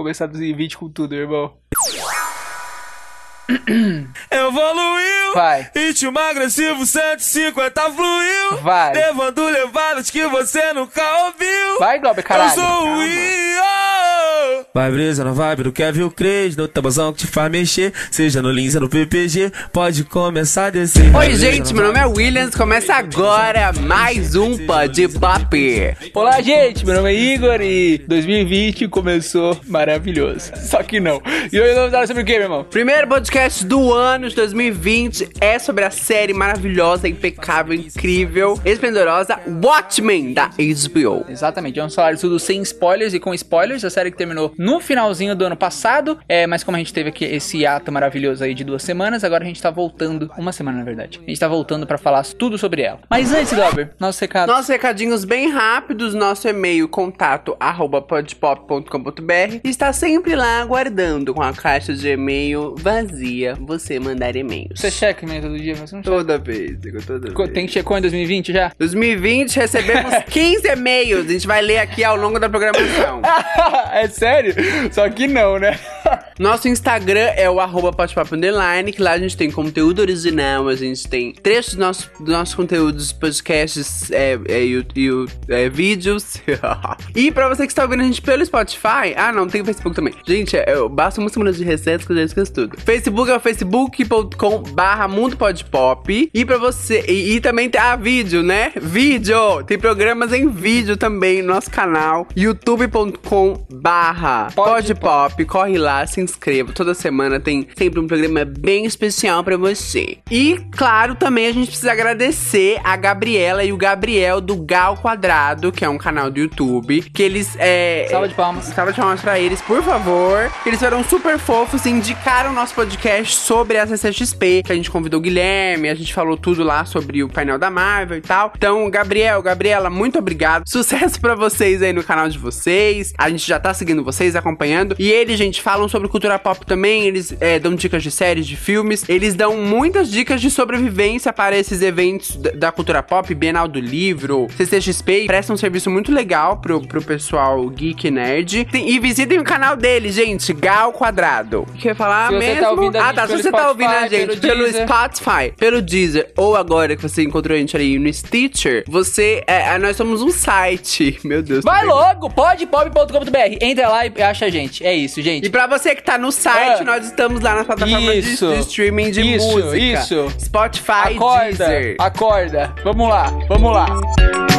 Começar 2020 com tudo, irmão. Evoluiu, Vai. ritmo agressivo 150 fluiu, Vai. levando levadas que você nunca ouviu. Vai, Glauber, caralho. Eu sou o. Vai brisa na vibe do Kevin Cres, no tabuzão que te faz mexer, seja no Lins ou no PPG, pode começar a descer. Oi, gente, meu nome é Williams. Começa agora mais um Pod Pop. Olá, gente, meu nome é Igor e 2020 começou maravilhoso. Só que não. E hoje vamos falar sobre o que, meu irmão? Primeiro podcast do ano de 2020 é sobre a série maravilhosa, impecável, incrível, esplendorosa Watchmen da HBO. Exatamente, vamos falar tudo sem spoilers e com spoilers. A série que terminou no finalzinho do ano passado. É, mas como a gente teve aqui esse ato maravilhoso aí de duas semanas, agora a gente tá voltando. Uma semana, na verdade. A gente tá voltando pra falar tudo sobre ela. Mas antes, Glauber, nosso recado. Nossos recadinhos bem rápidos, nosso e-mail contato arroba podpop.com.br está sempre lá aguardando com a caixa de e-mail vazia você mandar e-mails. Você checa e-mail todo dia, você não checa. Toda vez, toda Co- vez. Tem que checou em 2020 já? 2020 recebemos 15 e-mails. A gente vai ler aqui ao longo da programação. é sério? Só que não, né? Nosso Instagram é o arroba underline, que lá a gente tem conteúdo original, a gente tem trechos dos nossos, dos nossos conteúdos, podcasts é, é, e, é, vídeos. e pra você que está ouvindo a gente pelo Spotify, ah não, tem o Facebook também. Gente, é, eu- basta uma semana de receitas que eu já esqueço tudo. Facebook é o facebook.com barra mundo. E pra você, e, e também tem, ah, vídeo, né? Vídeo! Tem programas em vídeo também no nosso canal, youtube.com barra podpop. Corre lá, se inscreva. Toda semana tem sempre um programa bem especial pra você. E, claro, também a gente precisa agradecer a Gabriela e o Gabriel do Gal Quadrado, que é um canal do YouTube, que eles é, Salva de palmas. Salva de palmas pra eles, por favor. Eles foram super fofos e indicaram nosso podcast sobre a CCXP, que a gente convidou o Guilherme, a gente falou tudo lá sobre o painel da Marvel e tal. Então, Gabriel, Gabriela, muito obrigado. Sucesso pra vocês aí no canal de vocês. A gente já tá seguindo vocês, acompanhando. E eles, gente, falam sobre cultura pop também. Eles é, dão dicas de séries, de filmes. Eles dão muitas dicas de sobrevivência para esses eventos da, cultura pop, Bienal do Livro, CCXP. Presta um serviço muito legal pro, pro pessoal geek nerd. Tem- e visitem o canal dele, gente, Gal Quadrado. Quer falar Se você mesmo? tá ouvindo a ah, tá. Se você tá ouvindo a gente pelo pelo. Spotify, pelo Deezer, ou agora que você encontrou a gente ali no Stitcher, você. É, nós somos um site. Meu Deus. Vai logo, podpop.com.br. Entra lá e acha a gente. É isso, gente. E pra você que tá no site, Ah. nós estamos lá na plataforma de, Isso. de streaming de Isso, música. isso. Spotify, Acorda, Deezer. acorda. Vamos lá, vamos lá.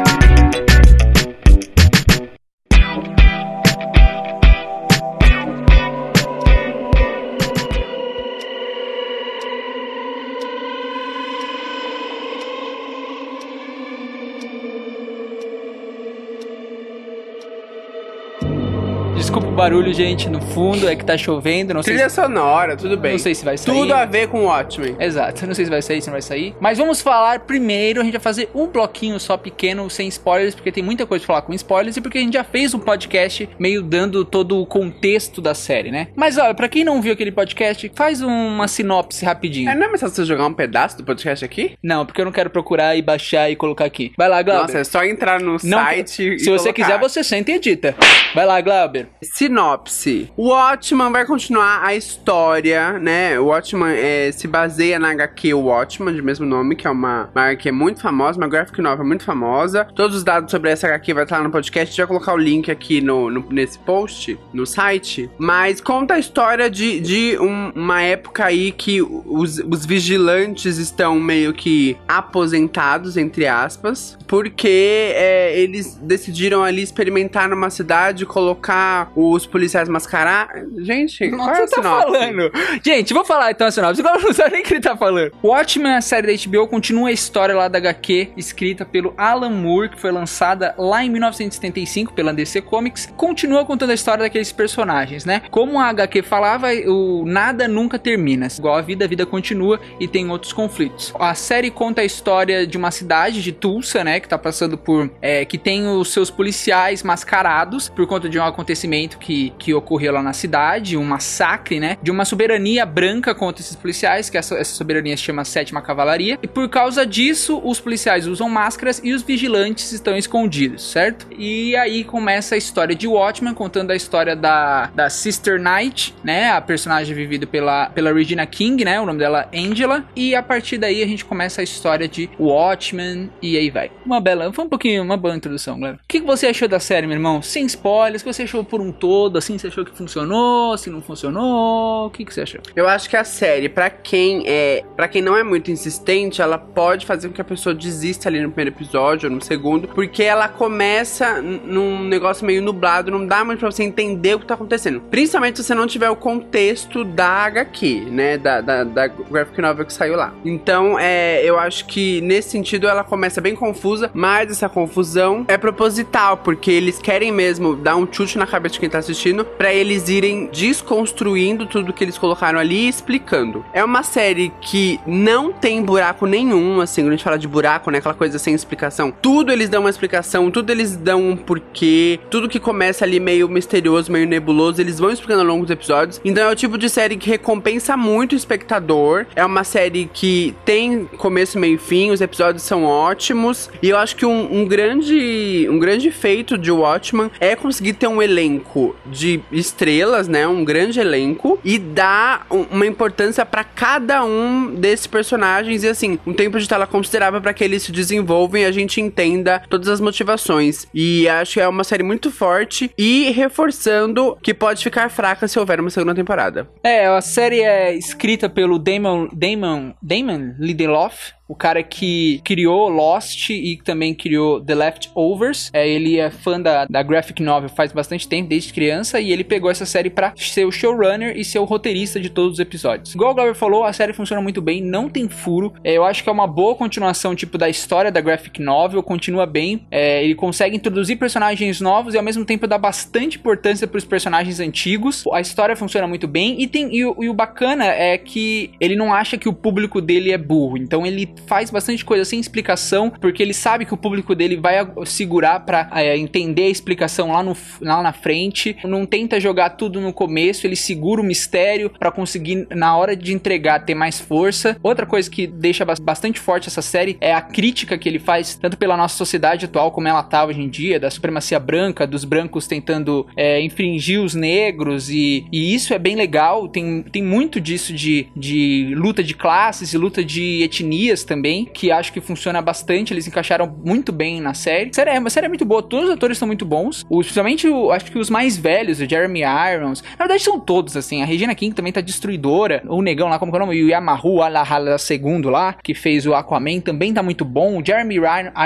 Barulho, gente, no fundo, é que tá chovendo, não sei Trilha sonora, tudo bem. Não sei se vai sair. Tudo a ver com Watchmen. Exato, não sei se vai sair, se não vai sair. Mas vamos falar primeiro, a gente vai fazer um bloquinho só pequeno, sem spoilers, porque tem muita coisa pra falar com spoilers e porque a gente já fez um podcast meio dando todo o contexto da série, né? Mas olha, pra quem não viu aquele podcast, faz uma sinopse rapidinho. É, não é mais você jogar um pedaço do podcast aqui? Não, porque eu não quero procurar e baixar e colocar aqui. Vai lá, Glauber. Nossa, é só entrar no Não- site e se você colocar. quiser, você senta e edita. Vai lá, Glauber. Sinopse. O Watchman vai continuar a história, né? O Watchman é, se baseia na HQ Watchman, de mesmo nome, que é uma, uma HQ muito famosa, uma graphic novel muito famosa. Todos os dados sobre essa HQ vai estar lá no podcast. Vai colocar o link aqui no, no- nesse post, no site. Mas conta a história de, de um- uma época aí que os, os vigilantes estão meio que aposentados, entre aspas, porque é, eles decidiram ali experimentar numa cidade, colocar os policiais mascarar. Gente, qual é a Você tá falando? Gente, vou falar então a sinopse. Agora não sabe nem o que ele tá falando. Watchmen, a série da HBO, continua a história lá da HQ, escrita pelo Alan Moore, que foi lançada lá em 1975 pela DC Comics. Continua contando a história daqueles personagens, né? Como a HQ falava, o nada nunca termina. Igual a vida, a vida continua e tem outros conflitos. A série conta a história de uma cidade de Tulsa, né? Que tá passando por. é, que tem os seus policiais mascarados por conta de um acontecimento que, que ocorreu lá na cidade, um massacre, né? De uma soberania branca contra esses policiais, que essa, essa soberania se chama Sétima Cavalaria. E por causa disso, os policiais usam máscaras e os vigilantes estão escondidos, certo? E aí começa a história de Watchmen, contando a história da, da Sister Knight, né? A personagem vivida pela, pela Regina King, né? O nome dela é Angela. E a partir daí a gente começa a história de Watchmen e aí vai. Uma bela, foi um pouquinho, uma boa introdução, galera. O que, que você achou da série, meu irmão? Sem spoilers, o que você achou por um todo, assim, você achou que funcionou, se não funcionou, o que, que você achou? Eu acho que a série, pra quem é, para quem não é muito insistente, ela pode fazer com que a pessoa desista ali no primeiro episódio ou no segundo, porque ela começa num negócio meio nublado, não dá muito pra você entender o que tá acontecendo. Principalmente se você não tiver o contexto da HQ, né, da, da, da graphic novel que saiu lá. Então, é, eu acho que nesse sentido ela começa bem confusa, mas essa confusão é proposital, porque eles querem mesmo dar um chute na cabeça de quem tá assistindo, para eles irem desconstruindo tudo que eles colocaram ali e explicando. É uma série que não tem buraco nenhum, assim, quando a gente fala de buraco, né, aquela coisa sem explicação. Tudo eles dão uma explicação, tudo eles dão um porquê, tudo que começa ali meio misterioso, meio nebuloso, eles vão explicando ao longo dos episódios. Então é o tipo de série que recompensa muito o espectador. É uma série que tem começo, meio e fim, os episódios são ótimos. E eu acho que um, um grande um grande feito de Watchmen é conseguir ter um elenco de estrelas, né? Um grande elenco e dar uma importância para cada um desses personagens e assim, um tempo de tela considerável para que eles se desenvolvam e a gente entenda todas as motivações. E acho que é uma série muito forte e reforçando que pode ficar fraca se houver uma segunda temporada. É, a série é escrita pelo Damon Damon Damon Lindelof, o cara que criou Lost e também criou The Leftovers. É, ele é fã da, da graphic novel faz bastante tempo, desde criança, e ele pegou essa série para ser o showrunner e ser o roteirista de todos os episódios. Igual o Glover falou, a série funciona muito bem, não tem furo. É, eu acho que é uma boa continuação, tipo, da história da graphic novel, continua bem. É, ele consegue introduzir personagens novos e ao mesmo tempo dar bastante importância para os personagens antigos. A história funciona muito bem e tem e, e o bacana é que ele não acha que o público dele é burro, então ele faz bastante coisa sem explicação, porque ele sabe que o público dele vai segurar para é, entender a explicação lá, no, lá na frente. Não tenta jogar tudo no começo, ele segura o mistério para conseguir, na hora de entregar, ter mais força. Outra coisa que deixa bastante forte essa série é a crítica que ele faz, tanto pela nossa sociedade atual como ela tá hoje em dia, da supremacia branca, dos brancos tentando é, infringir os negros, e, e isso é bem legal. Tem, tem muito disso de, de luta de classes e luta de etnias também, que acho que funciona bastante. Eles encaixaram muito bem na série. A série é, uma série é muito boa, todos os atores são muito bons. Os, principalmente, o, acho que os mais velhos, o Jeremy Irons. Na verdade, são todos, assim. A Regina King também tá destruidora. O negão lá, como que é o nome? O Yamahu Alahala II lá, que fez o Aquaman, também tá muito bom. O Jeremy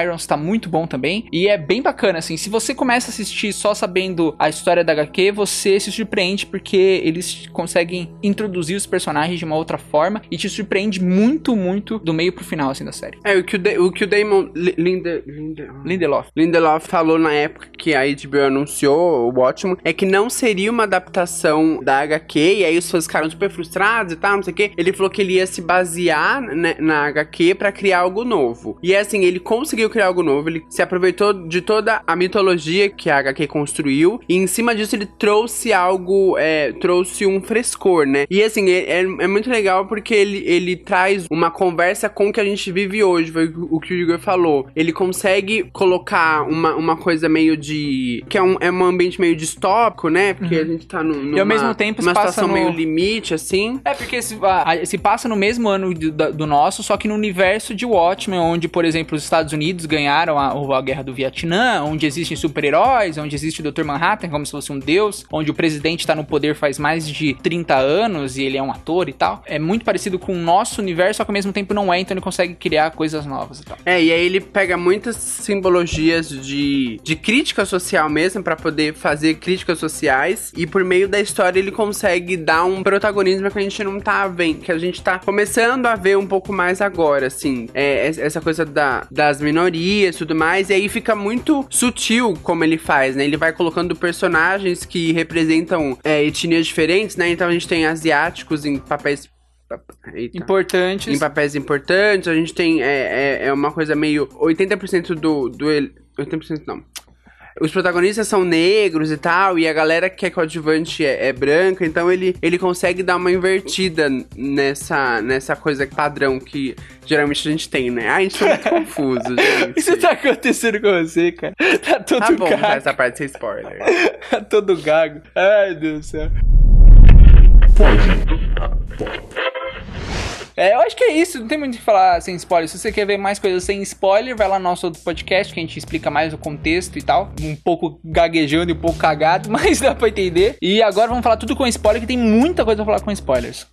Irons tá muito bom também. E é bem bacana, assim. Se você começa a assistir só sabendo a história da HQ, você se surpreende porque eles conseguem introduzir os personagens de uma outra forma e te surpreende muito, muito do meio pro final final, assim, da série. É, o que o, o, que o Damon Linde, Linde, Lindelof. Lindelof falou na época que a HBO anunciou o Watchmen é que não seria uma adaptação da HQ, e aí os fãs ficaram super frustrados e tal, não sei o quê. Ele falou que ele ia se basear né, na HQ para criar algo novo. E assim, ele conseguiu criar algo novo, ele se aproveitou de toda a mitologia que a HQ construiu, e em cima disso ele trouxe algo, é, trouxe um frescor, né? E assim, é, é, é muito legal porque ele, ele traz uma conversa com que a gente vive hoje, foi o que o Igor falou. Ele consegue colocar uma, uma coisa meio de. que é um, é um ambiente meio distópico, né? Porque uhum. a gente tá no, numa, e ao mesmo tempo uma situação no... meio limite, assim. É, porque se, a, se passa no mesmo ano do, do, nosso, só que no universo de Watchmen, onde, por exemplo, os Estados Unidos ganharam a, a guerra do Vietnã, onde existem super-heróis, onde existe o Dr. Manhattan como se fosse um deus, onde o presidente tá no poder faz mais de 30 anos e ele é um ator e tal. É muito parecido com o nosso universo, só que ao mesmo tempo não é, então ele consegue criar coisas novas e tal. É, e aí ele pega muitas simbologias de, de crítica social mesmo, para poder fazer críticas sociais, e por meio da história ele consegue dar um protagonismo que a gente não tá vendo, que a gente tá começando a ver um pouco mais agora, assim. É, essa coisa da, das minorias e tudo mais, e aí fica muito sutil como ele faz, né? Ele vai colocando personagens que representam é, etnias diferentes, né? Então a gente tem asiáticos em papéis Eita. importantes. Em papéis importantes, a gente tem. É, é, é uma coisa meio. 80% do. do 80% não. os protagonistas são negros e tal, e a galera que é coadjuvante é, é branca, então ele, ele consegue dar uma invertida nessa, nessa coisa padrão que geralmente a gente tem, né? Ah, a gente tá muito confuso, gente. Isso tá acontecendo com você, cara. Tá todo Tá bom, gago. tá, essa parte sem spoiler. Tá todo gago. Ai, Deus do céu. É, eu acho que é isso, não tem muito o que falar sem spoiler. Se você quer ver mais coisas sem spoiler, vai lá no nosso outro podcast que a gente explica mais o contexto e tal. Um pouco gaguejando e um pouco cagado, mas dá pra entender. E agora vamos falar tudo com spoiler, que tem muita coisa pra falar com spoilers.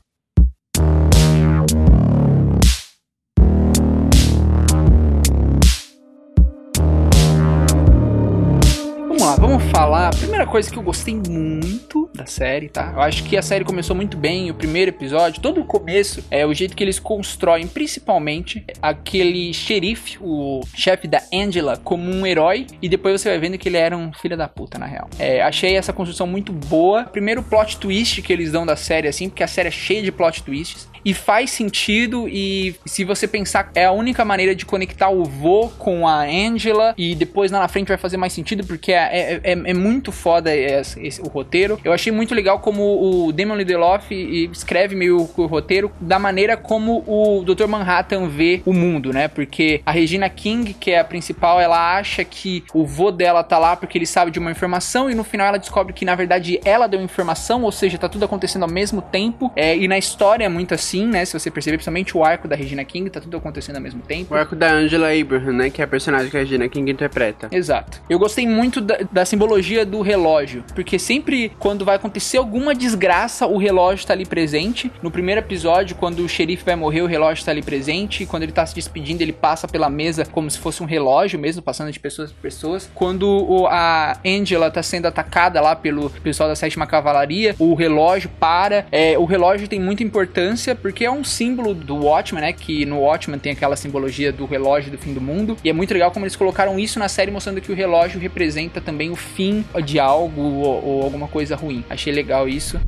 Lá, vamos falar. Primeira coisa que eu gostei muito da série, tá? Eu acho que a série começou muito bem, o primeiro episódio, todo o começo, é o jeito que eles constroem, principalmente aquele xerife, o chefe da Angela, como um herói, e depois você vai vendo que ele era um filho da puta, na real. É, achei essa construção muito boa. Primeiro plot twist que eles dão da série, assim, porque a série é cheia de plot twists. E faz sentido, e se você pensar, é a única maneira de conectar o vô com a Angela, e depois lá na frente vai fazer mais sentido, porque é, é, é- é muito foda esse- esse- o roteiro. Eu achei muito legal como o Damon Lindelof escreve meio o roteiro da maneira como o Dr. Manhattan vê o mundo, né? Porque a Regina King, que é a principal, ela acha que o vô dela tá lá porque ele sabe de uma informação, e no final ela descobre que na verdade ela deu informação, ou seja, tá tudo acontecendo ao mesmo tempo. É, e na história é muito assim, né? Se você perceber, principalmente o arco da Regina King, tá tudo acontecendo ao mesmo tempo. O arco da Angela Abraham, né? Que é a personagem que a Regina King interpreta. Exato. Eu gostei muito da, da simbologia do relógio, porque sempre quando vai acontecer alguma desgraça, o relógio tá ali presente. No primeiro episódio, quando o xerife vai morrer, o relógio tá ali presente. Quando ele tá se despedindo, ele passa pela mesa como se fosse um relógio mesmo, passando de pessoas por pessoas. Quando o- a Angela tá sendo atacada lá pelo pessoal da sétima cavalaria, o relógio para. É, o relógio tem muita importância porque é um símbolo do Watchmen, né? Que no Watchmen tem aquela simbologia do relógio do fim do mundo. E é muito legal como eles colocaram isso na série, mostrando que o relógio representa também o fim de algo ou, ou alguma coisa ruim. Achei legal isso.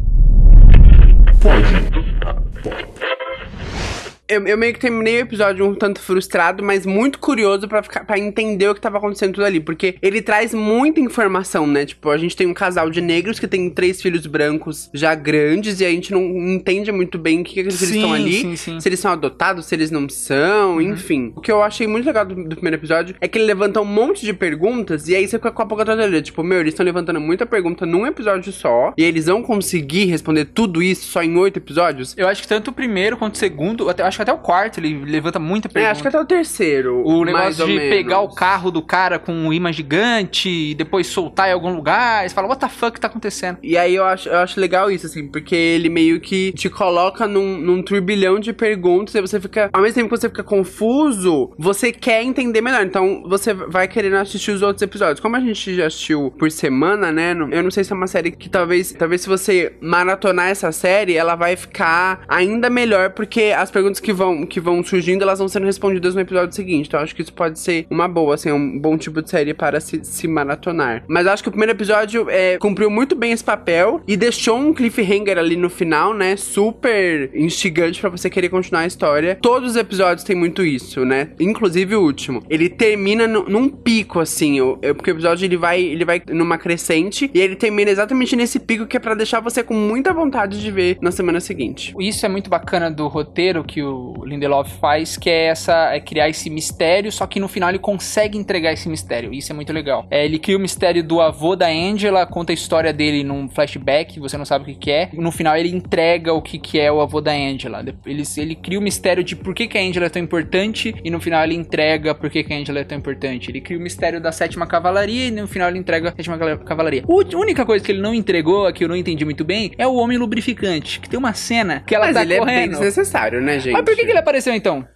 Eu, eu meio que terminei o episódio um tanto frustrado, mas muito curioso pra, ficar, pra entender o que tava acontecendo tudo ali. Porque ele traz muita informação, né? Tipo, a gente tem um casal de negros que tem três filhos brancos já grandes e a gente não entende muito bem o que, que eles Sim, estão ali. sim, sim. Se eles são adotados, se eles não são, enfim. O que eu achei muito legal do, do primeiro episódio é que ele levanta um monte de perguntas e aí você fica com a boca toda ali. Tipo, meu, eles estão levantando muita pergunta num episódio só e eles vão conseguir responder tudo isso só em oito episódios? Eu acho que tanto o primeiro quanto o segundo, até, acho que até o quarto ele levanta muita É, pergunta. acho que até o terceiro. O negócio de pegar o carro do cara com um imã gigante e depois soltar em algum lugar. E você fala, what the fuck tá acontecendo? E aí eu acho, eu acho legal isso, assim, porque ele meio que te coloca num, num turbilhão de perguntas e você fica. Ao mesmo tempo que você fica confuso, você quer entender melhor. Então você vai querendo assistir os outros episódios. Como a gente já assistiu por semana, né? Eu não sei se é uma série que talvez. Talvez se você maratonar essa série, ela vai ficar ainda melhor, porque as perguntas que vão, que vão surgindo, elas vão sendo respondidas no episódio seguinte. Então acho que isso pode ser uma boa, assim, um bom tipo de série para se, se maratonar. Mas acho que o primeiro episódio é, cumpriu muito bem esse papel e deixou um cliffhanger ali no final, né? Super instigante pra você querer continuar a história. Todos os episódios têm muito isso, né? Inclusive o último. Ele termina nu- num pico, assim. eu- eu- porque o episódio ele vai, ele vai numa crescente e ele termina exatamente nesse pico que é pra deixar você com muita vontade de ver na semana seguinte. Isso é muito bacana do roteiro que o Lindelof faz, que é essa é criar esse mistério, só que no final ele consegue entregar esse mistério. Isso é muito legal. É, ele cria o mistério do avô da Angela, conta a história dele num flashback, você não sabe o que, que é. No final ele entrega o que, que é o avô da Angela. Ele, ele cria o mistério de por que, que a Angela é tão importante e no final ele entrega por que, que a Angela é tão importante. Ele cria o mistério da sétima cavalaria e no final ele entrega a sétima cavalaria. A única coisa que ele não entregou, que eu não entendi muito bem, é o homem lubrificante, que tem uma cena que ela Mas tá ele é bem correndo. desnecessário, né, gente? Mas por que, que ele apareceu então?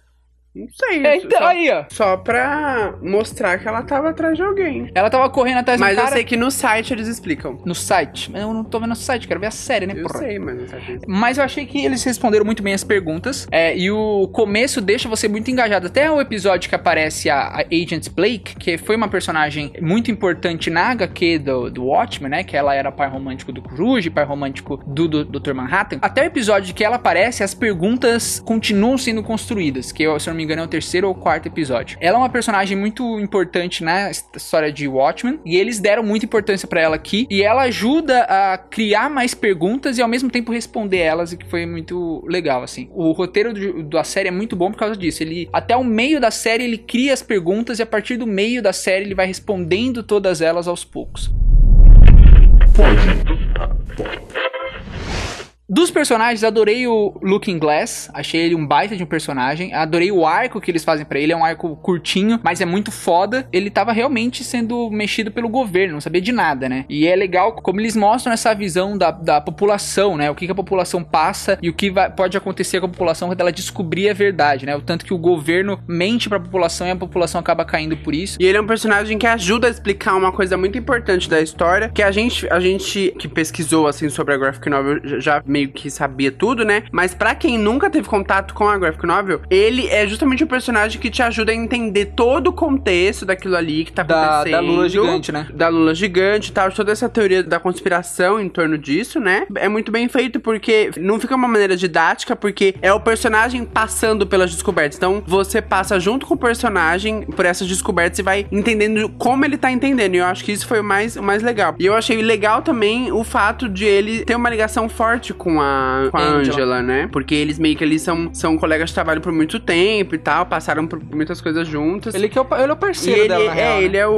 Não sei. É, então, só, aí, ó. só pra mostrar que ela tava atrás de alguém. Ela tava correndo atrás Mas do eu cara sei que no site eles explicam. no site. Mas eu não tô vendo no site, quero ver a série, né, Eu porra? sei, mas no site eles Mas eu achei que eles responderam muito bem as perguntas. é, e o começo deixa você muito engajado. Até o episódio que aparece a, a Agent Blake, que foi uma personagem muito importante na HQ do, do Watchmen, né? Que ela era pai romântico do Cruz, pai romântico do, do Dr. Manhattan. Até o episódio que ela aparece, as perguntas continuam sendo construídas. Que, se eu não me engano, é o terceiro ou quarto episódio. Ela é uma personagem muito importante na história de Watchmen e eles deram muita importância para ela aqui e ela ajuda a criar mais perguntas e ao mesmo tempo responder elas, e que foi muito legal assim. O roteiro do, da série é muito bom por causa disso. Ele até o meio da série ele cria as perguntas e a partir do meio da série ele vai respondendo todas elas aos poucos. Dos personagens, adorei o Looking Glass. Achei ele um baita de um personagem. Adorei o arco que eles fazem para ele. É um arco curtinho, mas é muito foda. Ele tava realmente sendo mexido pelo governo, não sabia de nada, né? E é legal como eles mostram essa visão da, da população, né? O que, que a população passa e o que vai, pode acontecer com a população quando ela descobrir a verdade, né? O tanto que o governo mente pra população e a população acaba caindo por isso. E ele é um personagem que ajuda a explicar uma coisa muito importante da história, que a gente, a gente que pesquisou, assim, sobre a graphic novel já meio meio que sabia tudo, né? Mas para quem nunca teve contato com a graphic novel, ele é justamente o personagem que te ajuda a entender todo o contexto daquilo ali que tá acontecendo. Da, da Lula gigante, né? Da Lula gigante e tal, toda essa teoria da conspiração em torno disso, né? É muito bem feito porque não fica uma maneira didática, porque é o personagem passando pelas descobertas. Então, você passa junto com o personagem por essas descobertas e vai entendendo como ele tá entendendo. E eu acho que isso foi o mais, o mais legal. E eu achei legal também o fato de ele ter uma ligação forte com com a, com a Angela. Angela, né? Porque eles meio que eles são, são colegas de trabalho por muito tempo e tal, passaram por muitas coisas juntas. Ele que é o, ele é o parceiro ele, dela, É, real, né? ele é o,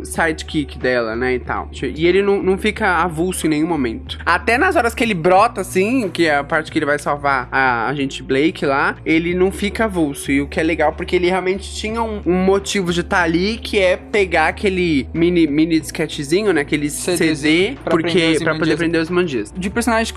o, sidekick dela, né, e tal. E ele não, não fica avulso em nenhum momento. Até nas horas que ele brota, assim, que é a parte que ele vai salvar a agente Blake lá, ele não fica avulso. E o que é legal, porque ele realmente tinha um, um motivo de estar tá ali, que é pegar aquele mini, mini disquetezinho, né, aquele CD, CD pra porque, pra poder prender os mandias. De personagens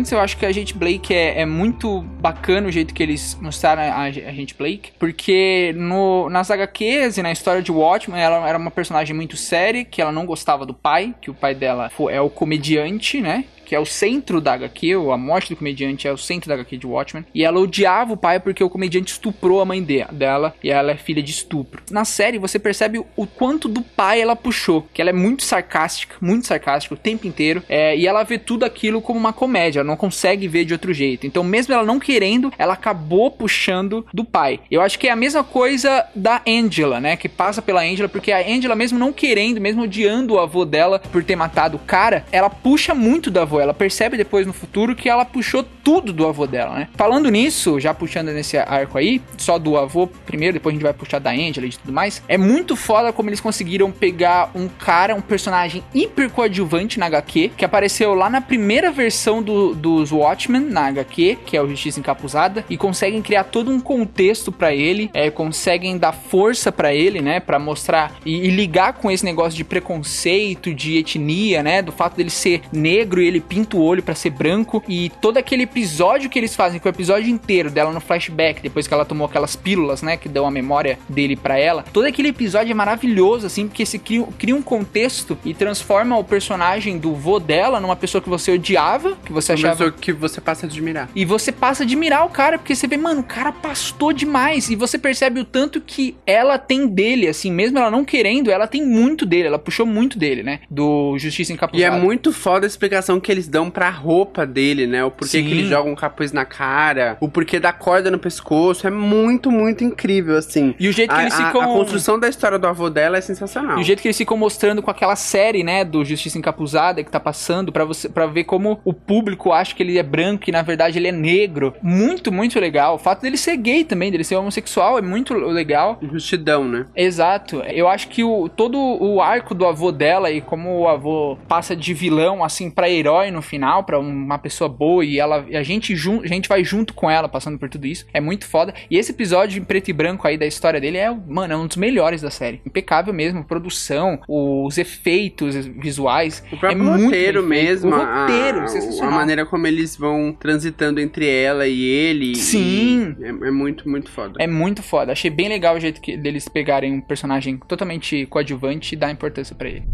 coadjuvantes, eu acho que a gente Blake é, é, muito bacana o jeito que eles mostraram a, a gente Blake, porque no, nas HQs e na história de Watchmen, ela era uma personagem muito séria, que ela não gostava do pai, que o pai dela é o comediante, né? Que é o centro da HQ, a morte do comediante é o centro da HQ de Watchmen. E ela odiava o pai porque o comediante estuprou a mãe de, dela e ela é filha de estupro. Na série você percebe o quanto do pai ela puxou, que ela é muito sarcástica, muito sarcástica o tempo inteiro, é, e ela vê tudo aquilo como uma comédia, ela não consegue ver de outro jeito. Então, mesmo ela não querendo, ela acabou puxando do pai. Eu acho que é a mesma coisa da Angela, né? Que passa pela Angela, porque a Angela, mesmo não querendo, mesmo odiando o avô dela por ter matado o cara, ela puxa muito da avó ela percebe depois no futuro que ela puxou tudo do avô dela, né? Falando nisso, já puxando nesse arco aí, só do avô primeiro, depois a gente vai puxar da Angela e tudo mais. É muito foda como eles conseguiram pegar um cara, um personagem hiper coadjuvante na HQ, que apareceu lá na primeira versão do, dos Watchmen na HQ, que é o Justiça Encapuzada, e conseguem criar todo um contexto para ele, é, conseguem dar força para ele, né? Para mostrar e, e ligar com esse negócio de preconceito, de etnia, né? Do fato dele ser negro e ele pinta o olho para ser branco e todo aquele episódio que eles fazem, que é o episódio inteiro dela no flashback, depois que ela tomou aquelas pílulas, né, que dão a memória dele para ela. Todo aquele episódio é maravilhoso assim, porque se cria, cria um contexto e transforma o personagem do vô dela numa pessoa que você odiava, que você achava pessoa que você passa a admirar. E você passa a admirar o cara, porque você vê, mano, o cara pastou demais e você percebe o tanto que ela tem dele, assim, mesmo ela não querendo, ela tem muito dele, ela puxou muito dele, né, do Justiça Encapuzada. E é muito foda a explicação que eles dão pra roupa dele, né? O porquê Sim. que ele joga um capuz na cara, o porquê da corda no pescoço. É muito, muito incrível, assim. E o jeito que a, eles ficam. A, a construção da história do avô dela é sensacional. E o jeito que eles ficam mostrando com aquela série, né, do Justiça Encapuzada que tá passando, para você para ver como o público acha que ele é branco e na verdade ele é negro. Muito, muito legal. O fato dele ser gay também, dele ser homossexual, é muito legal. Justidão, né? Exato. Eu acho que o, todo o arco do avô dela e como o avô passa de vilão, assim, para herói no final para uma pessoa boa e ela a gente a gente vai junto com ela passando por tudo isso. É muito foda. E esse episódio em preto e branco aí da história dele é, mano, é um dos melhores da série. Impecável mesmo, produção, os efeitos visuais, o próprio é roteiro mesmo, o roteiro, a, a maneira como eles vão transitando entre ela e ele. Sim. E é, é, muito, muito foda. É muito foda. Achei bem legal o jeito que deles pegarem um personagem totalmente coadjuvante e dar importância para ele.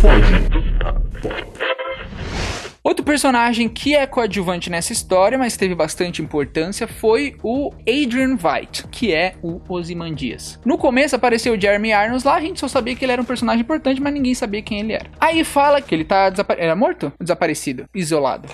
Pode. Outro personagem que é coadjuvante nessa história, mas teve bastante importância, foi o Adrian Veidt, que é o Ozymandias. No começo apareceu o Jeremy Irons lá, a gente só sabia que ele era um personagem importante, mas ninguém sabia quem ele era. Aí fala que ele tá era morto? Desaparecido, isolado.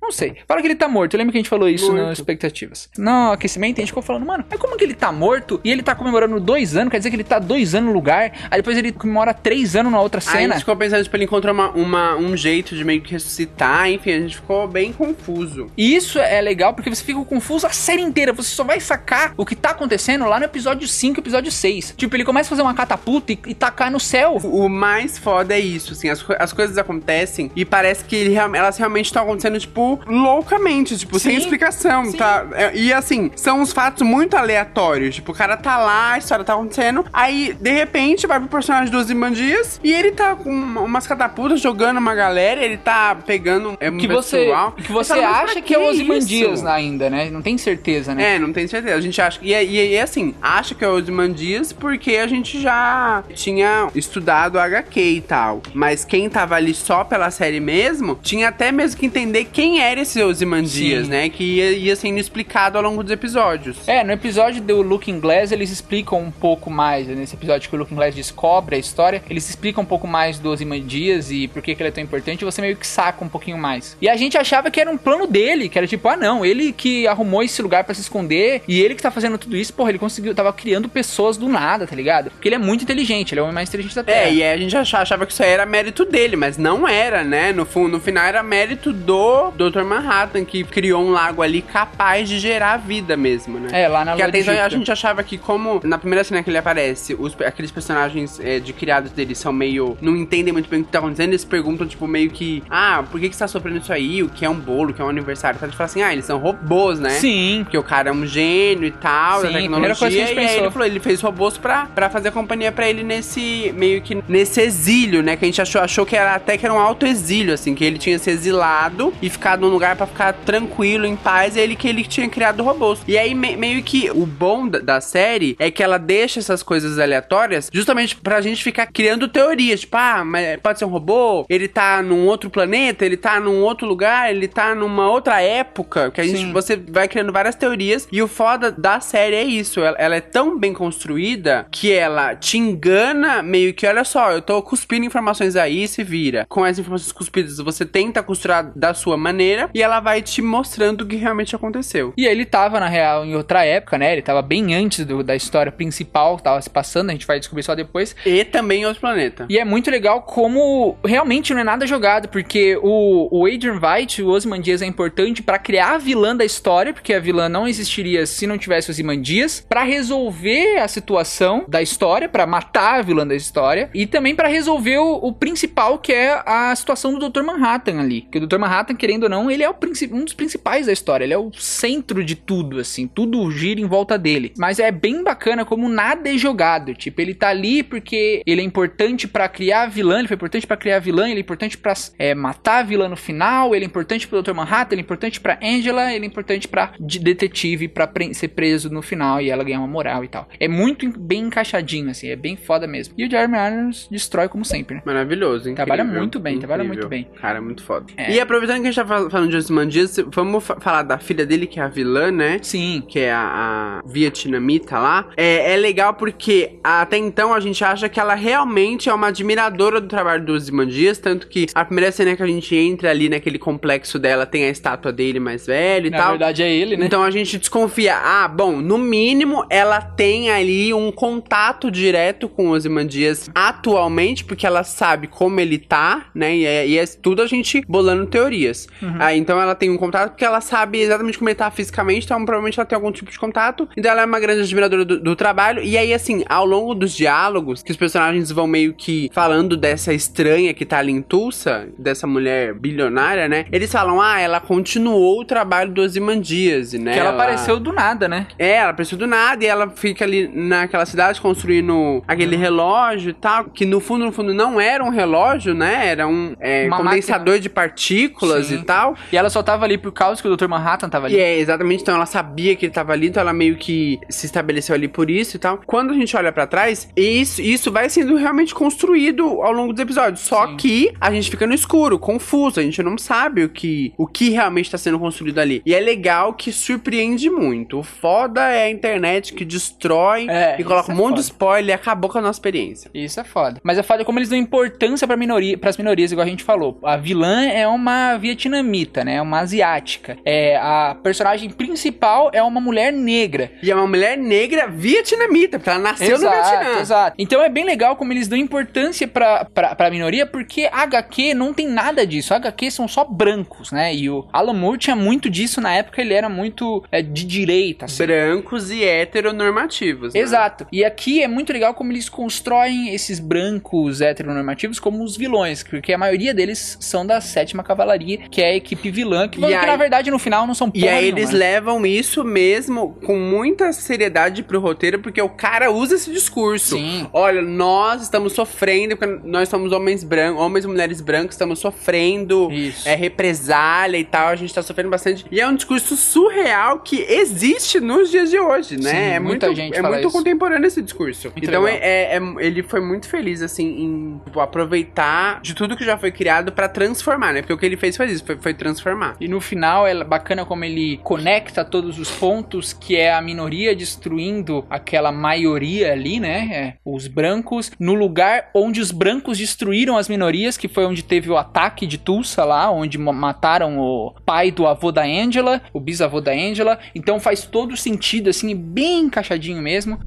Não sei. Fala que ele tá morto. Eu lembro que a gente falou isso Morto. nas expectativas. No aquecimento, a gente ficou falando, mano, mas como que ele tá morto e ele tá comemorando dois anos? Quer dizer que ele tá dois anos no lugar, aí depois ele comemora três anos na outra Aí a cena. gente ficou pensando, tipo, ele encontrou uma, uma- um jeito de meio que ressuscitar, enfim, a gente ficou bem confuso. E isso é legal porque você fica confuso a série inteira. Você só vai sacar o que tá acontecendo lá no episódio 5 episódio 6. Tipo, ele começa a fazer uma catapulta e, e tacar no céu. O mais foda é isso, assim, as, as coisas acontecem e parece que ele elas realmente estão acontecendo, tipo, loucamente, tipo, sem Sim, explicação, sim. tá? É, E assim, são uns fatos muito aleatórios, tipo, o cara tá lá, a história tá acontecendo, aí, de repente, vai pro personagem do Ozymandias e ele tá com uma- umas catapultas jogando uma galera, ele tá pegando é, um Que você, que você acha que é o Ozymandias isso? ainda, né? Não tem certeza, né? É, não tem certeza. A gente acha. E, e, e assim, acha que é o Ozymandias porque a gente já tinha estudado HQ e tal. Mas quem tava ali só pela série mesmo, tinha até mesmo que entender quem era esse Ozymandias, Sim. né? Que ia, ia sendo explicado ao longo dos episódios. É, no episódio do Looking Glass eles explicam um pouco mais, né? nesse episódio que o Looking Glass descobre a história, eles explicam um pouco mais do Ozymandias e por que, que ele é tão importante, e você meio que saca um pouquinho mais. E a gente achava que era um plano dele, que era tipo, ah não, ele que arrumou esse lugar pra se esconder, e ele que tá fazendo tudo isso, porra, ele conseguiu, tava criando pessoas do nada, tá ligado? Porque ele é muito inteligente, ele é o homem mais inteligente da Terra. É, e a gente achava, achava que isso aí era mérito dele, mas não era, né? No, fundo, no final era mérito do Dr. Manhattan, que criou um lago ali capaz de gerar vida mesmo, né? É, lá na Que Lua até então a gente achava que, como na primeira cena que ele aparece, os, aqueles personagens é, de criados dele são meio. não entendem muito bem o que tá acontecendo, eles perguntam, tipo, meio que. Ah, por que, que você tá sofrendo isso aí? O que é um bolo, o que é um aniversário? Então a gente fala assim, ah, eles são robôs, né? Sim. Porque o cara é um gênio e tal, Sim, da primeira coisa que a tecnologia. gente E aí pensou. ele falou, ele fez robôs pra, pra fazer companhia pra ele nesse. meio que nesse exílio, né? Que a gente achou, achou que era até que era um auto-exílio, assim, que ele tinha se exilado e ficado num lugar pra ficar tranquilo, em paz, e ele que ele tinha criado robôs. E aí, me- meio que o bom da, da série é que ela deixa essas coisas aleatórias justamente pra gente ficar criando teorias. Tipo, ah, mas pode ser um robô, ele tá num outro planeta, ele tá num outro lugar, ele tá numa outra época. Que a gente, Sim. você vai criando várias teorias. E o foda da série é isso. Ela, ela é tão bem construída que ela te engana meio que, olha só, eu tô cuspindo informações aí, se vira. Com as informações cuspidas, você tenta costurar da sua maneira e ela vai te mostrando o que realmente aconteceu. E ele tava, na real, em outra época, né? Ele tava bem antes do- da história principal que tava se passando, a gente vai descobrir só depois. E também em outro planeta. E é muito legal como realmente não é nada jogado, porque o, o Adrian Veidt, o Ozymandias é importante pra criar a vilã da história, porque a vilã não existiria se não tivesse Ozymandias, pra resolver a situação da história, pra matar a vilã da história, e também pra resolver o, o principal, que é a situação do Dr. Manhattan ali. Que o Dr. Manhattan, querendo ou não, ele é um dos principais da história, ele é o centro de tudo, assim, tudo gira em volta dele. Mas é bem bacana como nada é jogado, tipo, ele tá ali porque ele é importante pra criar a vilã, ele foi importante pra criar a vilã, ele é importante pra é, matar a vilã no final, ele é importante pro Dr. Manhattan, ele é importante pra Angela, ele é importante pra de- detetive pra pre- ser preso no final e ela ganhar uma moral e tal. É muito bem encaixadinho, assim, é bem foda mesmo. E o Jeremy Irons destrói como sempre, né? Maravilhoso, incrível. Trabalha muito bem, trabalha muito bem. Cara, muito foda. É. E aproveitando que a gente tá falando de Ozymandias, vamos fa- falar da filha dele, que é a vilã, né? Sim. que é a, a vietnamita lá, é, é legal porque até então a gente acha que ela realmente é uma admiradora do trabalho do Ozymandias, tanto que a primeira cena que a gente entra ali naquele complexo dela tem a estátua dele mais velho e Na tal. verdade é ele, né? Então a gente desconfia, ah, bom, no mínimo ela tem ali um contato direto com o Ozymandias atualmente, porque ela sabe como ele tá, né? E é, e é tudo a gente bolando teorias. Ah, então ela tem um contato porque ela sabe exatamente como ele tá fisicamente, então provavelmente ela tem algum tipo de contato. Então ela é uma grande admiradora do, do trabalho. E aí, assim, ao longo dos diálogos, que os personagens vão meio que falando dessa estranha que tá ali em Tulsa, dessa mulher bilionária, né? Eles falam, ah, ela continuou o trabalho do Ozymandias, né? Que ela apareceu do nada, né? É, ela apareceu do nada e ela fica ali naquela cidade construindo aquele relógio e tal, que no fundo, no fundo, não era um relógio, né? Era um é, condensador de partículas Sim. e tal. E ela só tava ali por causa que o Dr. Manhattan tava ali. E é, exatamente, então ela sabia que ele tava ali, então ela meio que se estabeleceu ali por isso e tal. Quando a gente olha pra trás, isso, isso vai sendo realmente construído ao longo dos episódios. Só Sim. que a gente fica no escuro, confuso, a gente não sabe o que, o que realmente tá sendo construído ali. E é legal que surpreende muito. O foda é a internet que destrói É, e coloca isso um é monte de spoiler e acabou com a nossa experiência. Isso é foda. Mas é foda como eles dão importância pra minoria, pras minorias, igual a gente falou. A vilã é uma vietnamita, né? Uma asiática. É, a personagem principal é uma mulher negra. E é uma mulher negra vietnamita, porque ela nasceu no Vietnã. Exato. Então é bem legal como eles dão importância pra, pra, pra minoria, porque HQ não tem nada disso. HQ são só brancos, né? E o Alan Moore tinha muito disso na época, ele era muito é, de direita, assim. Brancos e heteronormativos. né? Exato. E aqui é muito legal como eles constroem esses brancos heteronormativos como os vilões, porque a maioria deles são da sétima cavalaria, que é a equipe vilã, que, E que aí- na verdade no final não são E aí nenhuma, eles levam isso mesmo com muita seriedade pro roteiro, porque o cara usa esse discurso. Sim. Olha, nós estamos sofrendo, porque nós somos homens brancos, homens e mulheres brancos, estamos sofrendo Isso. é, represália e tal, a gente tá sofrendo bastante. E é um discurso surreal que existe nos dias de hoje, né? Sim, é muita muito, gente é muito isso. contemporâneo esse discurso. Muito então é, é- ele foi muito feliz, assim, em tipo, aproveitar de tudo que já foi criado pra transformar, né? Porque o que ele fez foi isso, foi, foi transformar. E no final é bacana como ele conecta todos os pontos, que é a minoria destruindo aquela maioria ali, né? É, os brancos, no lugar onde os brancos destruíram as minorias, que foi onde teve o ataque de Tulsa lá, onde ma- mataram o pai do avô da Angela, o bisavô da Angela. Então faz todo sentido, assim, bem encaixadinho mesmo.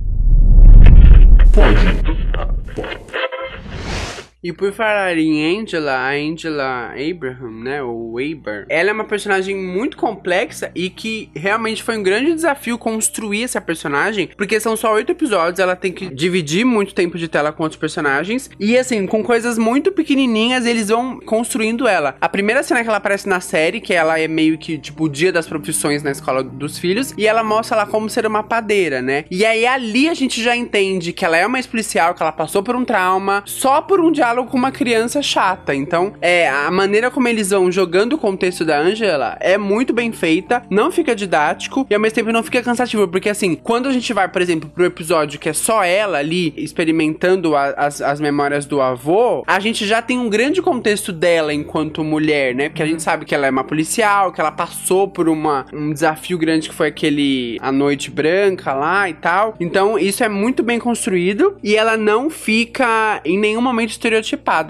E por falar em Angela, a Angela Abraham, né, ou Aber, ela é uma personagem muito complexa e que realmente foi um grande desafio construir essa personagem, porque são só oito episódios, ela tem que dividir muito tempo de tela com outros personagens, e assim, com coisas muito pequenininhas, eles vão construindo ela. A primeira cena que ela aparece na série, que ela é meio que, tipo, o dia das profissões na escola dos filhos, e ela mostra lá como ser uma padeira, né? E aí ali a gente já entende que ela é uma ex-policial, que ela passou por um trauma, só por um diálogo com uma criança chata. Então, é, a maneira como eles vão jogando o contexto da Angela é muito bem feita, não fica didático e ao mesmo tempo não fica cansativo, porque assim, quando a gente vai, por exemplo, pro episódio que é só ela ali experimentando a- as, as memórias do avô, a gente já tem um grande contexto dela enquanto mulher, né? Porque a gente sabe que ela é uma policial, que ela passou por uma, um desafio grande que foi aquele A Noite Branca lá e tal. Então, isso é muito bem construído e ela não fica em nenhum momento estereotipada,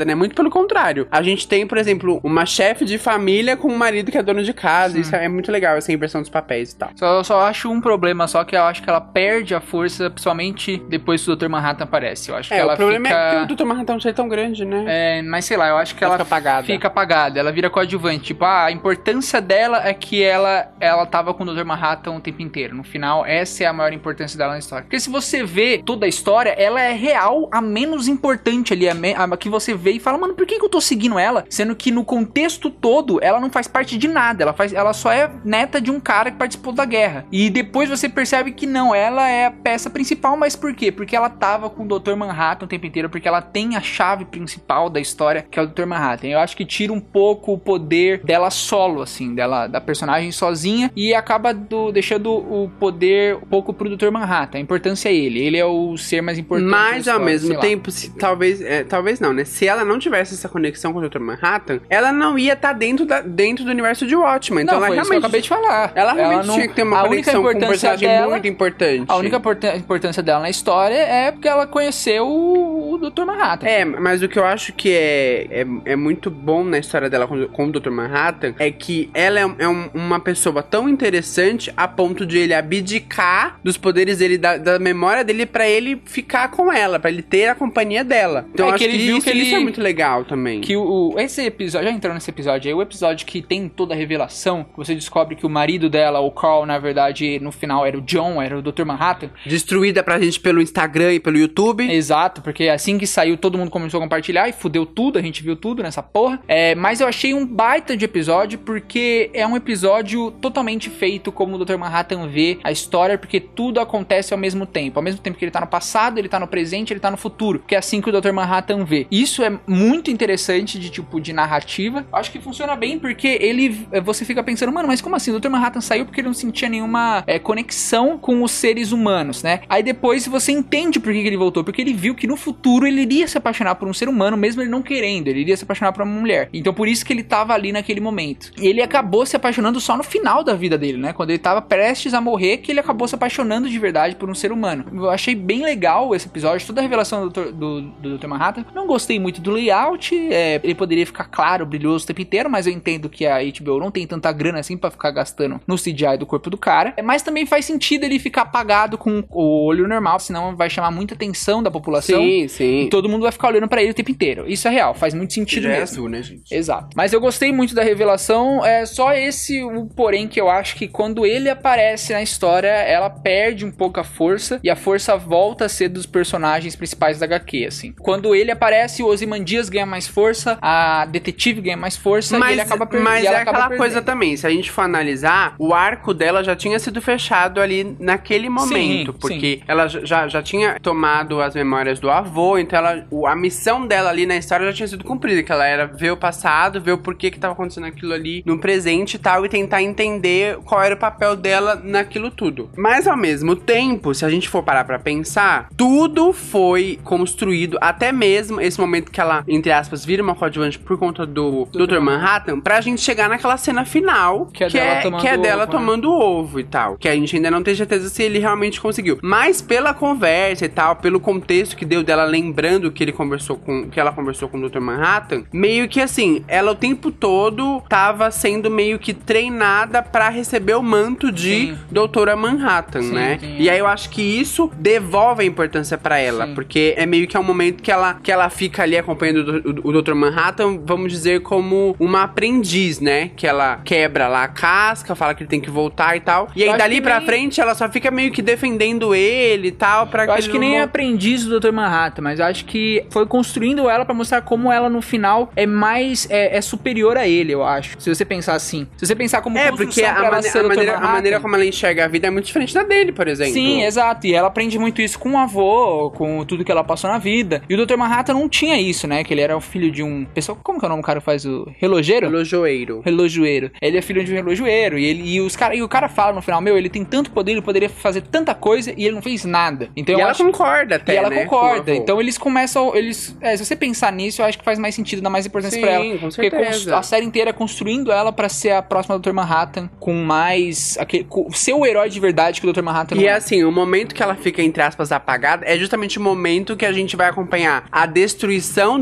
né? Muito pelo contrário. A gente tem, por exemplo, uma chefe de família com um marido que é dono de casa. Isso é muito legal, essa inversão dos papéis e tal. Só, só acho um problema, só que eu acho que ela perde a força, principalmente depois que o Dr. Manhattan aparece. Eu acho que É, ela o problema fica... é que o Dr. Manhattan não é tão grande, né? É, mas sei lá, eu acho que Ela ela fica apagada. fica apagada, ela vira coadjuvante. Tipo, ah, a importância dela é que ela, ela tava com o Dr. Manhattan o tempo inteiro. No final, essa é a maior importância dela na história. Porque se você vê toda a história, ela é real, a menos importante ali, a, me- a que você vê e fala, mano, por que, que eu tô seguindo ela? Sendo que no contexto todo, ela não faz parte de nada. Ela, faz, ela só é neta de um cara que participou da guerra. E depois você percebe que não, ela é a peça principal, mas por quê? Porque ela tava com o Dr. Manhattan o tempo inteiro, porque ela tem a chave principal da história, que é o Dr. Manhattan. Eu acho que tira um pouco o poder dela solo, assim, dela da personagem sozinha, e acaba do- deixando o poder um pouco pro Dr. Manhattan. A importância é ele. Ele é o ser mais importante. Mas ao mesmo tempo, se, talvez, é, talvez não, né? Se ela não tivesse essa conexão com o Dr. Manhattan, ela não ia estar dentro, da, dentro do universo de Watchmen. Então não, ela que eu realmente. acabei de falar. Ela realmente não- tinha que ter uma conexão com um personagem dela, muito importante. A única importância dela na história é porque ela conheceu o, o Dr. Manhattan. É, mas o que eu acho que é, é, é muito bom na história dela com, com o Dr. Manhattan é que ela é, é um- uma pessoa tão interessante a ponto de ele abdicar dos poderes dele, da, da memória dele, pra ele ficar com ela, pra ele ter a companhia dela. Então É eu que acho ele que, viu isso, que isso é muito legal também. Que o, esse episódio, já entrou nesse episódio aí, o episódio que tem toda a revelação, você descobre que o marido dela, o Carl, na verdade, no final era o John, era o Dr. Manhattan. Destruída pra gente pelo Instagram e pelo YouTube. Exato, porque assim que saiu, todo mundo começou a compartilhar e fudeu tudo, a gente viu tudo nessa porra. É, mas eu achei um baita de episódio, porque é um episódio totalmente feito como o Dr. Manhattan vê a história, porque tudo acontece ao mesmo tempo. Ao mesmo tempo que ele tá no passado, ele tá no presente, ele tá no futuro. Que é assim que o Dr. Manhattan vê. Isso é muito interessante de tipo de narrativa. Acho que funciona bem porque ele você fica pensando, mano, mas como assim? O Dr. Manhattan saiu porque ele não sentia nenhuma é, conexão com os seres humanos, né? Aí depois você entende por que, ele voltou, porque ele viu que no futuro ele iria se apaixonar por um ser humano, mesmo ele não querendo, ele iria se apaixonar por uma mulher. Então por isso que ele tava ali naquele momento. E ele acabou se apaixonando só no final da vida dele, né? Quando ele tava prestes a morrer, que ele acabou se apaixonando de verdade por um ser humano. Eu achei bem legal esse episódio, toda a revelação do, do, do Dr. Manhattan. Não gostei muito do layout, é, ele poderia ficar claro, brilhoso o tempo inteiro, mas eu entendo que a HBO não tem tanta grana assim para ficar gastando no CGI do corpo do cara. É, mas também faz sentido ele ficar apagado com o olho normal, senão vai chamar muita atenção da população. Sim, sim. E todo mundo vai ficar olhando para ele o tempo inteiro. Isso é real, faz muito sentido é mesmo. azul, né, gente? Exato. Mas eu gostei muito da revelação. É só esse o porém que eu acho que quando ele aparece na história, ela perde um pouco a força e a força volta a ser dos personagens principais da HQ, assim. Quando ele aparece, o Ozymandias ganha mais força, a detetive ganha mais força e ele acaba perdendo. Mas é aquela coisa também, se a gente for analisar, o arco dela já tinha sido fechado ali naquele momento, Sim, porque ela já, já tinha tomado as memórias do avô, então ela, a missão dela ali na história já tinha sido cumprida, que ela era ver o passado, ver o porquê que tava acontecendo aquilo ali no presente e tal, e tentar entender qual era o papel dela naquilo tudo. Mas ao mesmo tempo, se a gente for parar pra pensar, tudo foi construído, até mesmo esse momento que ela, entre aspas, vira uma coadjuvante por conta do Dr. Manhattan, pra gente chegar naquela cena final, Que é dela tomando que é dela ovo, né? tomando ovo e tal. Que a gente ainda não tem certeza se ele realmente conseguiu. Mas pela conversa e tal, pelo contexto que deu dela lembrando que ele conversou com. que ela conversou com o Dr. Manhattan, meio que assim, ela o tempo todo tava sendo meio que treinada pra receber o manto de Sim. Doutora Manhattan, Sim, né? sim. E aí eu acho que isso devolve a importância pra ela, porque é meio que é um momento que ela, que ela fica ali acompanhando o, o Dr. Manhattan, vamos dizer, como uma aprendiz, né? Que ela quebra lá a casca, fala que ele tem que voltar e tal. E aí dali pra nem- frente ela só fica meio que defendendo ele e tal, pra Eu acho que nem não- aprendiz do Dr. Manhattan, mas acho que foi construindo ela pra mostrar como ela no final é mais é, é superior a ele, eu acho. Se você pensar assim, se você pensar como É, porque a, mane- a maneira, a maneira como ela enxerga a vida é muito diferente da dele, por exemplo. Sim, exato. E ela aprende muito isso com o avô, com tudo que ela passou na vida. E o Dr. Manhattan não tinha isso, né? Que ele era o filho de um. Pessoal, como que é o nome do cara que faz o. Relogeiro? Relojoeiro. Relojoeiro. Ele é filho de um relojoeiro. E, ele, e, os cara, e o cara fala no final: Meu, ele tem tanto poder, ele poderia fazer tanta coisa e ele não fez nada. Então e ela acho concorda até, e ela né, concorda. Então eles começam. Eles, é, se você pensar nisso, eu acho que faz mais sentido, dá mais importância Sim, pra ela. com Porque certeza. a série inteira construindo ela pra ser a próxima Dr. Manhattan com mais. Aquele, com, ser o herói de verdade que o Dr. Manhattan E não é é. assim, o momento que ela fica, entre aspas, apagada é justamente o momento que a gente vai acompanhar a destruição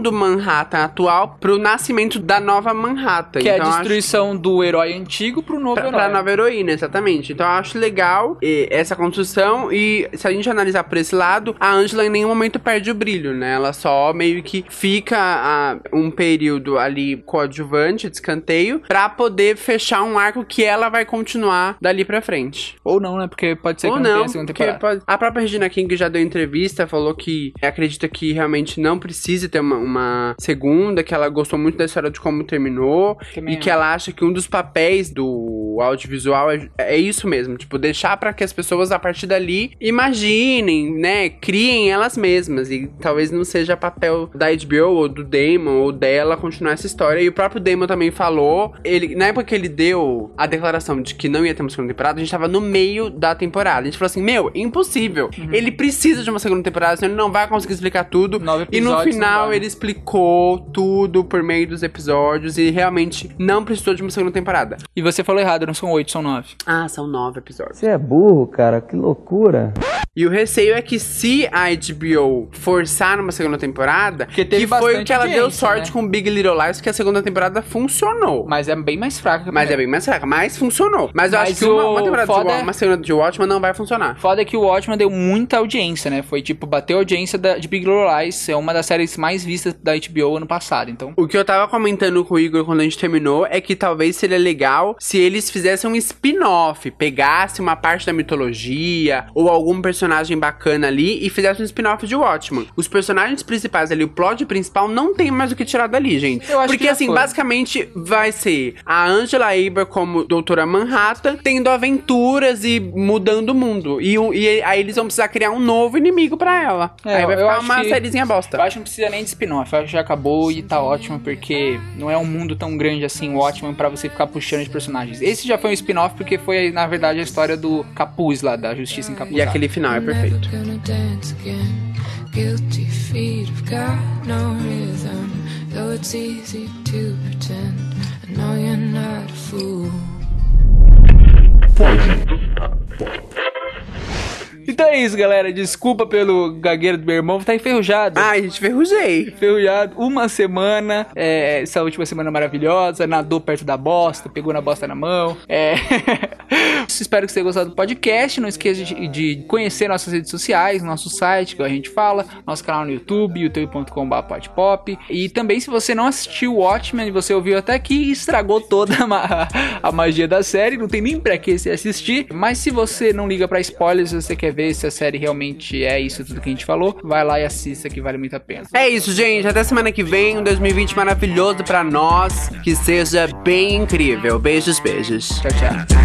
do Manhattan atual pro nascimento da nova Manhattan. Que é a Então, acho- destruição do herói antigo pro novo Pra, herói. pra nova heroína, exatamente. Então eu acho legal eh, essa construção e se a gente analisar por esse lado, a Angela em nenhum momento perde o brilho, né? Ela só meio que fica ah, um período ali coadjuvante, de escanteio, pra poder fechar um arco que ela vai continuar dali pra frente. Ou não, né? Porque pode ser Ou que não, não, tenha a segunda temporada. pode- a própria Regina King já deu entrevista, falou que acredita que realmente não precisa ter uma, uma segunda, que ela gostou muito da história de como terminou, Também e que ela acha que um dos papéis do audiovisual é, é isso mesmo, tipo, deixar pra que as pessoas a partir dali imaginem, né, criem elas mesmas, e talvez não seja papel da HBO ou do Damon ou dela continuar essa história, e o próprio Damon também falou, ele, na época que ele deu a declaração de que não ia ter uma segunda temporada, a gente tava no meio da temporada, a gente falou assim, meu, impossível, Uhum. ele precisa de uma segunda temporada, senão ele não vai conseguir explicar tudo, Nove e no episódios, final ele explicou tudo por meio dos episódios e realmente não precisou de uma segunda temporada. E você falou errado, não são oito, são nove. Ah, são nove episódios. Você é burro, cara, que loucura. E o receio é que se a HBO forçar numa segunda temporada, teve que foi o que ela deu sorte né? com Big Little Lies, que a segunda temporada funcionou. Mas é bem mais fraca que a Mas é bem mais fraca, mas funcionou. Mas eu Mas acho que uma, uma temporada de é- Wa- uma segunda de Watchmen não vai funcionar. Foda é que o Watchmen deu muita audiência, né? Foi tipo, bateu a audiência da- de Big Little Lies, é uma das séries mais vistas da HBO ano passado, então. O que eu tava comentando com o Igor quando a gente terminou é que talvez seria legal se eles fizessem um spin-off, pegasse uma parte da mitologia ou algum personagem bacana ali e fizesse um spin-off de Watchmen. Os personagens principais ali, o plot principal, não tem mais o que tirar dali, gente. Eu acho Porque que assim, foi. basicamente vai ser a Angela Aber como Doutora Manhattan tendo aventuras e mudando o mundo. E, e aí eles vão precisar criar um novo inimigo pra ela. É, aí vai ficar uma que- sériezinha bosta. Eu acho que não precisa nem de spin-off, eu acho que já acabou e tá ótimo, porque não é um mundo tão grande assim, Watchmen, pra você ficar puxando de personagens. Esse já foi um spin-off porque foi, na verdade, a história do Capuz lá, da Justiça Encapuzada. E aquele final é perfeito. Never gonna dance again. guilty feet have got no rhythm. Though it's easy to pretend, I know you're not a fool. Então é isso, galera. Desculpa pelo gagueiro do meu irmão, tá enferrujado. Ai, gente, ferrujei. Enferrujado. Uma semana, é, essa última semana maravilhosa, nadou perto da bosta, pegou na bosta na mão. É. Espero que você tenha gostado do podcast. Não esqueça de, de conhecer nossas redes sociais, nosso site, que a gente fala, nosso canal no YouTube, youtube.com.br podpop. E também, se você não assistiu o Watchmen e você ouviu até aqui, estragou toda a, ma- a magia da série. Não tem nem pra que você assistir. Mas se você não liga pra spoilers, se você quer ver se a série realmente é isso tudo que a gente falou, vai lá e assista que vale muito a pena. É isso, gente. Até semana que vem, um 2020 maravilhoso para nós. Que seja bem incrível. Beijos, beijos. Tchau, tchau.